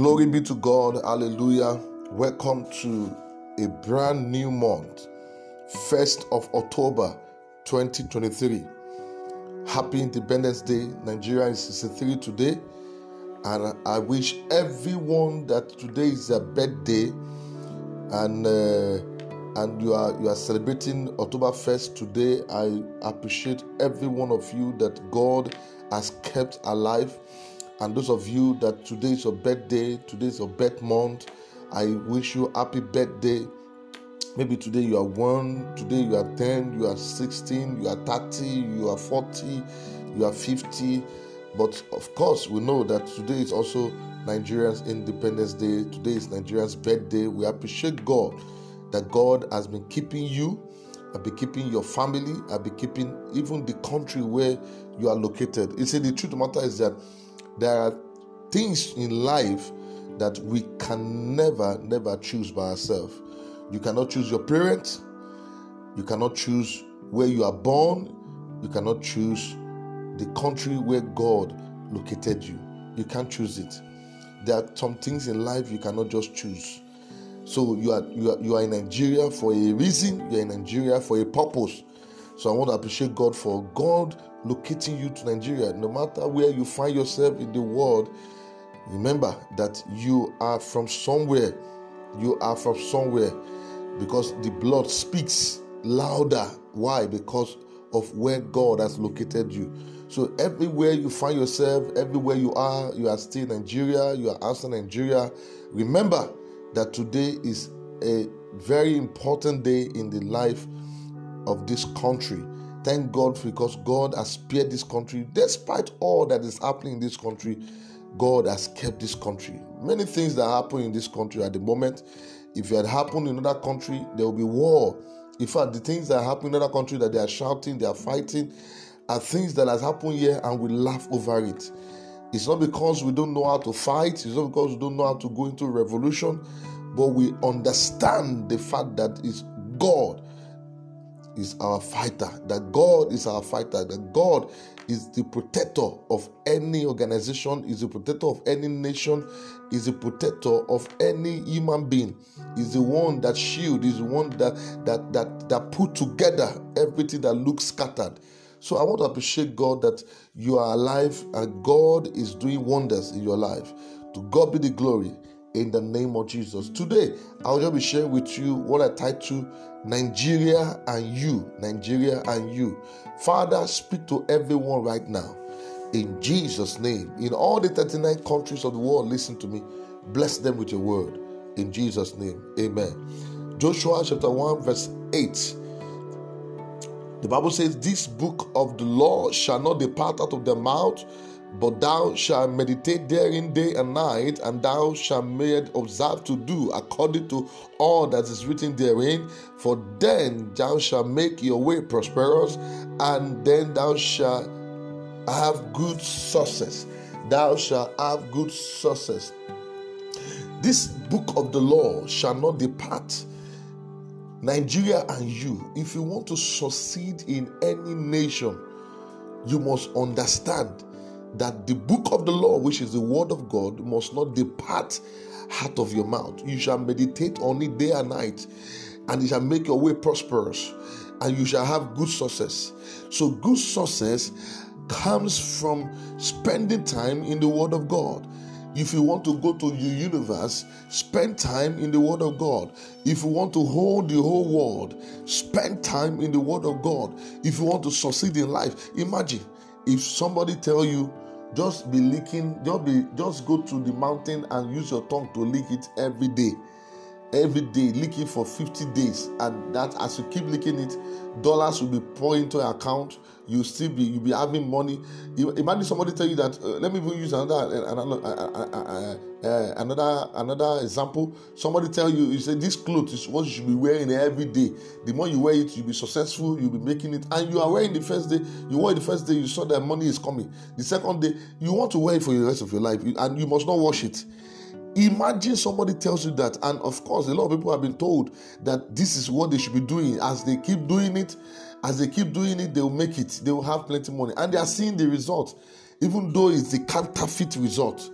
Glory be to God. Hallelujah. Welcome to a brand new month, 1st of October 2023. Happy Independence Day. Nigeria is 63 today. And I wish everyone that today is their birthday and uh, and you are you are celebrating October 1st today. I appreciate every one of you that God has kept alive. And those of you that today is your birthday, today is your birth month, I wish you happy birthday. Maybe today you are one, today you are 10, you are 16, you are 30, you are 40, you are 50. But of course, we know that today is also Nigeria's Independence Day. Today is Nigeria's birthday. We appreciate God that God has been keeping you, have been keeping your family, have been keeping even the country where you are located. You see, the truth of the matter is that there are things in life that we can never, never choose by ourselves. You cannot choose your parents, you cannot choose where you are born, you cannot choose the country where God located you. You can't choose it. There are some things in life you cannot just choose. So you are you are you are in Nigeria for a reason, you're in Nigeria for a purpose. So I want to appreciate God for God locating you to Nigeria. No matter where you find yourself in the world, remember that you are from somewhere. You are from somewhere because the blood speaks louder. Why? Because of where God has located you. So everywhere you find yourself, everywhere you are, you are still Nigeria, you are outside Nigeria. Remember that today is a very important day in the life of this country. Thank God because God has spared this country. Despite all that is happening in this country, God has kept this country. Many things that happen in this country at the moment, if it had happened in another country, there will be war. In fact, the things that happen in another country that they are shouting, they are fighting, are things that has happened here and we laugh over it. It's not because we don't know how to fight, it's not because we don't know how to go into revolution, but we understand the fact that it's God is our fighter, that God is our fighter, that God is the protector of any organization, is the protector of any nation, is the protector of any human being, is the one that shield, is the one that that that that put together everything that looks scattered. So I want to appreciate God that you are alive and God is doing wonders in your life. To God be the glory in the name of Jesus. Today, I'll just be sharing with you what I title Nigeria and you. Nigeria and you. Father, speak to everyone right now. In Jesus' name. In all the 39 countries of the world, listen to me. Bless them with your word. In Jesus' name. Amen. Joshua chapter 1, verse 8. The Bible says, This book of the law shall not depart out of their mouth, but thou shalt meditate therein day and night, and thou shalt make observe to do according to all that is written therein. For then thou shalt make your way prosperous, and then thou shalt have good success. Thou shalt have good success. This book of the law shall not depart. Nigeria and you, if you want to succeed in any nation, you must understand that the book of the law, which is the word of God, must not depart out of your mouth. You shall meditate on it day and night, and it shall make your way prosperous, and you shall have good success. So, good success comes from spending time in the word of God. If you want to go to your universe, spend time in the Word of God. If you want to hold the whole world, spend time in the Word of God. If you want to succeed in life, imagine if somebody tell you just be licking, just be just go to the mountain and use your tongue to lick it every day. Every day, it for 50 days, and that as you keep licking it, dollars will be pouring into your account. You still be you be having money. Imagine somebody tell you that. Uh, let me even use another another uh, uh, another another example. Somebody tell you you say this clothes is what you should be wearing every day. The more you wear it, you'll be successful. You'll be making it, and you are wearing the first day. You wear the first day, you saw that money is coming. The second day, you want to wear it for the rest of your life, and you must not wash it. Imagine somebody tells you that, and of course, a lot of people have been told that this is what they should be doing. As they keep doing it, as they keep doing it, they will make it. They will have plenty of money, and they are seeing the result, even though it's the counterfeit result.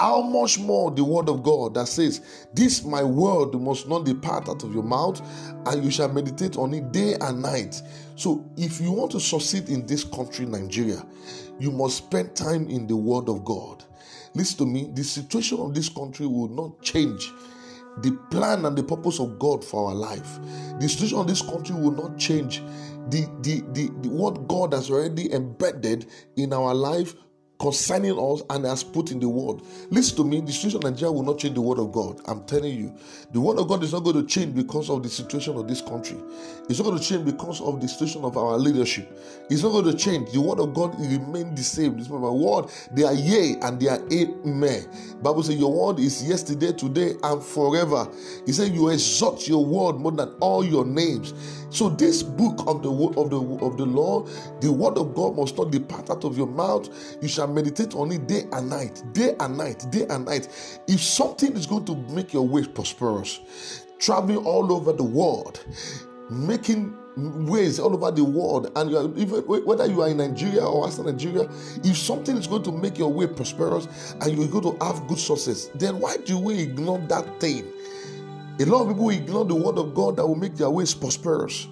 How much more the word of God that says, This my word must not depart out of your mouth, and you shall meditate on it day and night. So, if you want to succeed in this country, Nigeria, you must spend time in the word of God. Listen to me, the situation of this country will not change the plan and the purpose of God for our life. The situation of this country will not change. The, the, the, the what God has already embedded in our life concerning us and has put in the word. Listen to me, the situation in Nigeria will not change the word of God. I'm telling you. The word of God is not going to change because of the situation of this country. It's not going to change because of the situation of our leadership. It's not going to change. The word of God remain the same. This is my word. They are yea and they are amen. Bible says your word is yesterday, today, and forever. He said you exalt your word more than all your names. So this book of the of the of the law, the word of God must not depart out of your mouth. You shall meditate on it day and night, day and night, day and night. If something is going to make your way prosperous, traveling all over the world, making ways all over the world, and you are, even whether you are in Nigeria or outside Nigeria, if something is going to make your way prosperous and you're going to have good success, then why do we ignore that thing? A lot of people ignore the word of God that will make their ways prosperous.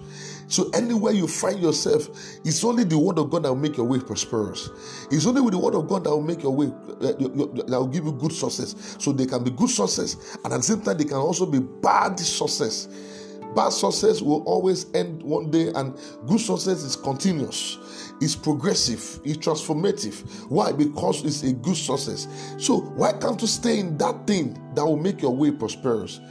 So anywhere you find yourself, it's only the word of God that will make your way prosperous. It's only with the word of God that will make your way that will give you good success. So they can be good success, and at the same time they can also be bad success. Bad success will always end one day, and good success is continuous. It's progressive, it's transformative. Why? Because it's a good success. So why can't you stay in that thing that will make your way prosperous?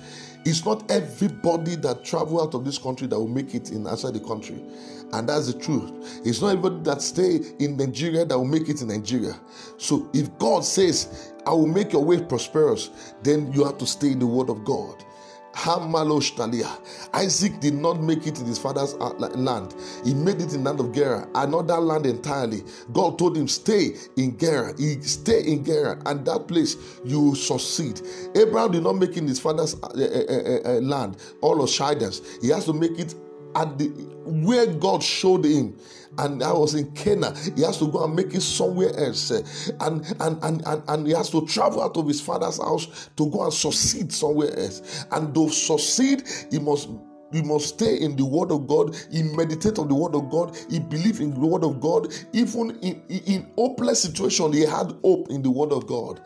It's not everybody that travel out of this country that will make it in outside the country. And that's the truth. It's not everybody that stay in Nigeria that will make it in Nigeria. So if God says, I will make your way prosperous, then you have to stay in the word of God. Isaac did not make it in his father's uh, land. He made it in land of Gerar, another land entirely. God told him, stay in Gerar. He stay in Gerar, and that place you succeed. Abraham did not make it in his father's uh, uh, land, all of Shidans. He has to make it at the where God showed him, and I was in Canaan. He has to go and make it somewhere else, eh? and, and and and and he has to travel out of his father's house to go and succeed somewhere else. And to succeed, he must he must stay in the word of God. He meditate on the word of God. He believe in the word of God. Even in, in hopeless situation, he had hope in the word of God.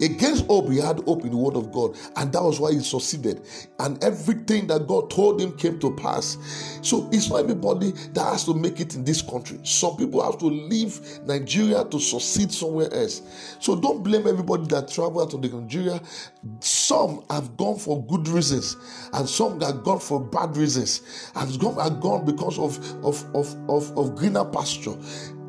Against hope, he had hope in the word of God, and that was why he succeeded. And everything that God told him came to pass. So it's not everybody that has to make it in this country. Some people have to leave Nigeria to succeed somewhere else. So don't blame everybody that travel out of the Nigeria. Some have gone for good reasons, and some have gone for bad reasons. Have gone, have gone because of, of, of, of, of greener pasture.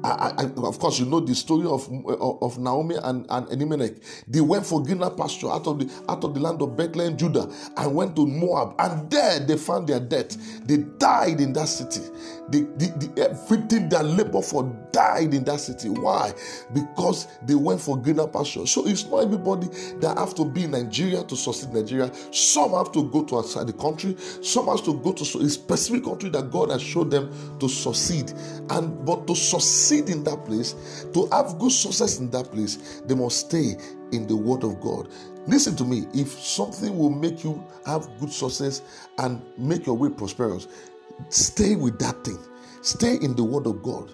I, I, of course, you know the story of eh, of Naomi and, and Elimelech. They went for greener pasture out of the out of the land of Bethlehem, Judah, and went to Moab, and there they found their death. They died in that city. The, the, everything they labor for died in that city. Why? Because they went for greener pasture. So it's not everybody that have to be in Nigeria to succeed Nigeria. Some have to go to outside the country. Some have to go to a specific country that God has showed them to succeed. And but to succeed in that place, to have good success in that place, they must stay in the Word of God. Listen to me. If something will make you have good success and make your way prosperous, Stay with that thing. Stay in the word of God.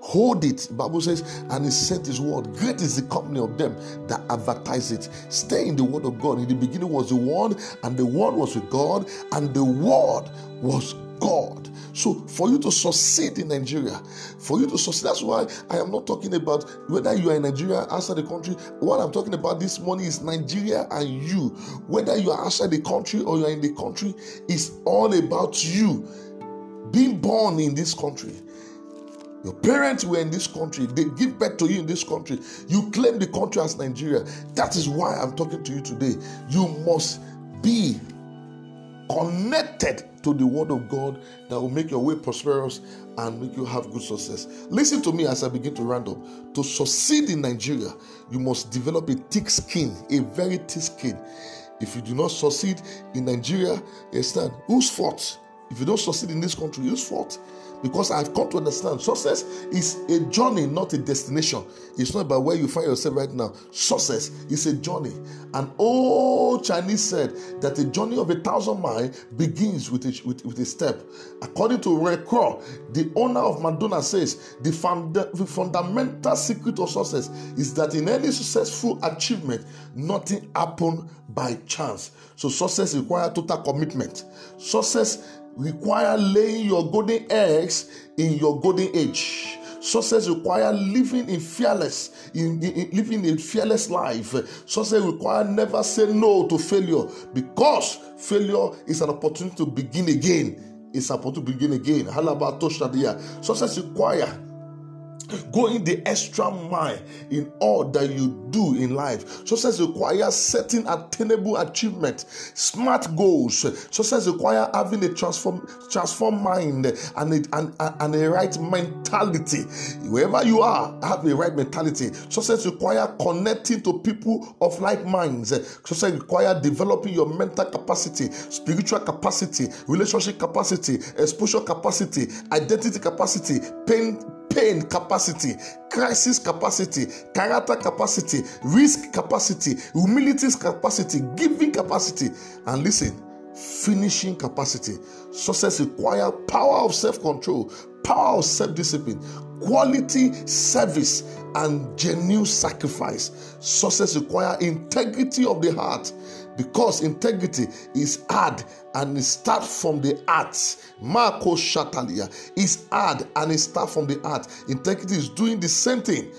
Hold it. Bible says, and he sent his word. Great is the company of them that advertise it. Stay in the word of God. In the beginning was the word, and the word was with God, and the word was God. So, for you to succeed in Nigeria, for you to succeed, that's why I am not talking about whether you are in Nigeria, outside the country. What I'm talking about this morning is Nigeria and you. Whether you are outside the country or you are in the country, it's all about you being born in this country. Your parents were in this country. They give birth to you in this country. You claim the country as Nigeria. That is why I'm talking to you today. You must be connected to the word of God that will make your way prosperous and make you have good success. Listen to me as I begin to round up. To succeed in Nigeria, you must develop a thick skin, a very thick skin. If you do not succeed in Nigeria, understand whose fault? If you don't succeed in this country, whose fault? Because I've come to understand success is a journey, not a destination. It's not about where you find yourself right now. Success is a journey. An old Chinese said that a journey of a thousand miles begins with a, with, with a step. According to Ray the owner of Madonna says the, funda- the fundamental secret of success is that in any successful achievement, nothing happened by chance. So success requires total commitment. Success require laying your golden eggs in your golden age. Success require living in fearless, in, in, in, living a fearless life. Success require never say no to failure because failure is an opportunity to begin again. It's an opportunity to begin again. Success require going the extra mile in all that you do in life. Success requires setting attainable achievement, smart goals. Success requires having a transform transform mind and a, and, and a right mentality. Wherever you are, have a right mentality. Success requires connecting to people of like minds. Success requires developing your mental capacity, spiritual capacity, relationship capacity, exposure capacity, identity capacity, pain pain capacity, crisis capacity, character capacity, risk capacity, humility capacity, giving capacity, and listen, finishing capacity. Success requires power of self control, power of self discipline, quality service, and genuine sacrifice. Success requires integrity of the heart because integrity is hard and it starts from the heart. Marco Shatalia is hard and it starts from the heart. Integrity is doing the same thing.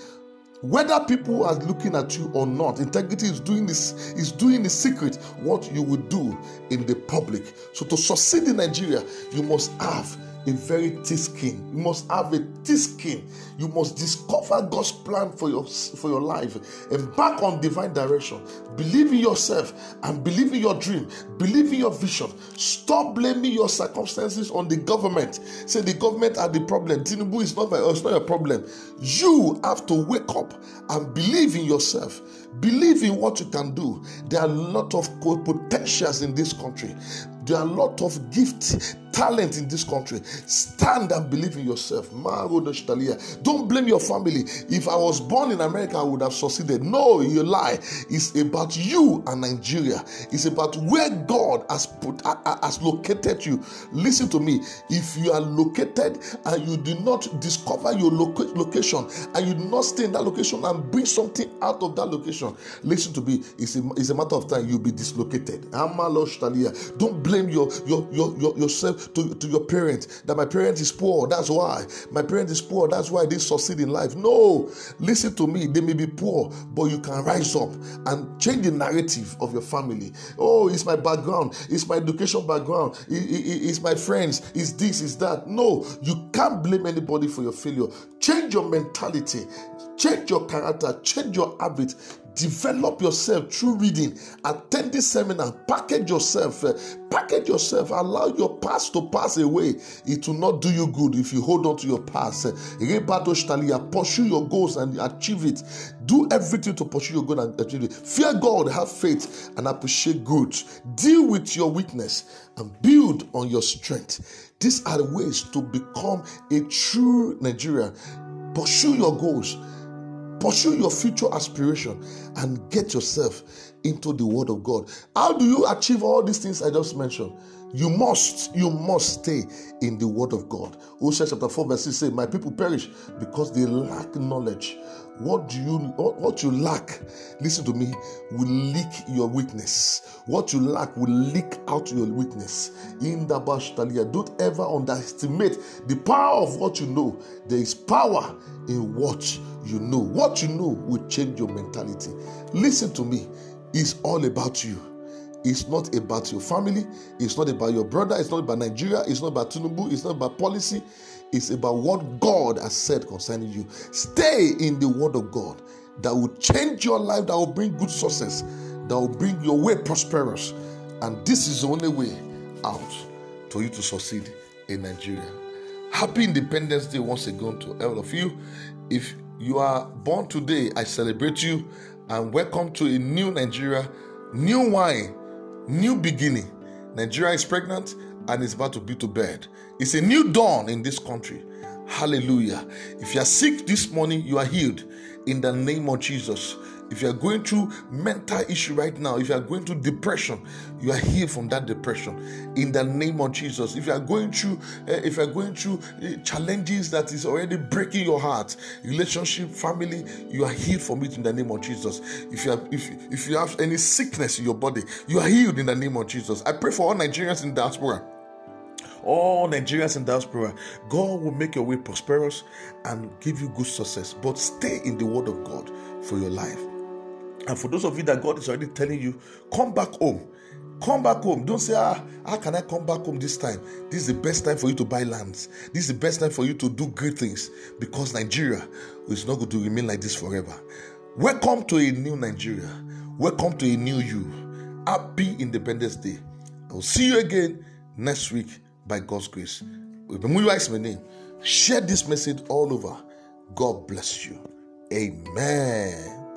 Whether people are looking at you or not, integrity is doing this, is doing the secret what you will do in the public. So to succeed in Nigeria, you must have a very thick skin. You must have a thick skin. You must discover God's plan for your for your life. Embark on divine direction. Believe in yourself and believe in your dream. Believe in your vision. Stop blaming your circumstances on the government. Say the government are the problem. Tinubu is not, it's not a problem. You have to wake up and believe in yourself. Believe in what you can do. There are a lot of potentials in this country. There are a lot of gift, talent in this country. Stand and believe in yourself. Don't blame your family. If I was born in America, I would have succeeded. No, you lie. It's about you and Nigeria. It's about where God has put has located you. Listen to me. If you are located and you do not discover your location and you do not stay in that location and bring something out of that location, listen to me. It's a, it's a matter of time you'll be dislocated. Don't blame your, your, your, your yourself to, to your parents that my parent is poor. That's why my parent is poor. That's why they succeed in life. No, listen to me. They may be poor, but you can rise up and change the narrative of your family. Oh, it's my background. It's my education background. It, it, it's my friends. It's this. It's that. No, you can't blame anybody for your failure. Change your mentality. Change your character, change your habit, develop yourself through reading, attend this seminar, package yourself, uh, package yourself, allow your past to pass away. It will not do you good if you hold on to your past. Pursue your goals and achieve it. Do everything to pursue your goal and achieve it. Fear God, have faith, and appreciate good. Deal with your weakness and build on your strength. These are ways to become a true Nigerian. Pursue your goals Pursue your future aspiration and get yourself into the Word of God. How do you achieve all these things I just mentioned? You must, you must stay in the Word of God. Hosea chapter 4, verse 6 say, My people perish because they lack knowledge. What do you what you lack? Listen to me, will leak your weakness. What you lack will leak out your weakness. In the Bashtalia, don't ever underestimate the power of what you know. There is power in what you know. What you know will change your mentality. Listen to me, it's all about you. It's not about your family. It's not about your brother. It's not about Nigeria. It's not about Tinubu. It's not about policy. It's about what God has said concerning you. Stay in the Word of God that will change your life, that will bring good success, that will bring your way prosperous. And this is the only way out for you to succeed in Nigeria. Happy Independence Day once again to all of you. If you are born today, I celebrate you and welcome to a new Nigeria, new wine, new beginning. Nigeria is pregnant and is about to be to bed. It's a new dawn in this country. Hallelujah. If you are sick this morning, you are healed in the name of Jesus. If you are going through mental issue right now, if you are going through depression, you are healed from that depression in the name of Jesus. If you are going through, uh, if you are going through uh, challenges that is already breaking your heart, relationship, family, you are healed from it in the name of Jesus. If you have, if if you have any sickness in your body, you are healed in the name of Jesus. I pray for all Nigerians in diaspora all Nigerians in diaspora, God will make your way prosperous and give you good success. But stay in the word of God for your life. And for those of you that God is already telling you, come back home. Come back home. Don't say, ah, how can I come back home this time? This is the best time for you to buy lands. This is the best time for you to do great things because Nigeria is not going to remain like this forever. Welcome to a new Nigeria. Welcome to a new you. Happy Independence Day. I will see you again next week by God's grace. Remember my name. Share this message all over. God bless you. Amen.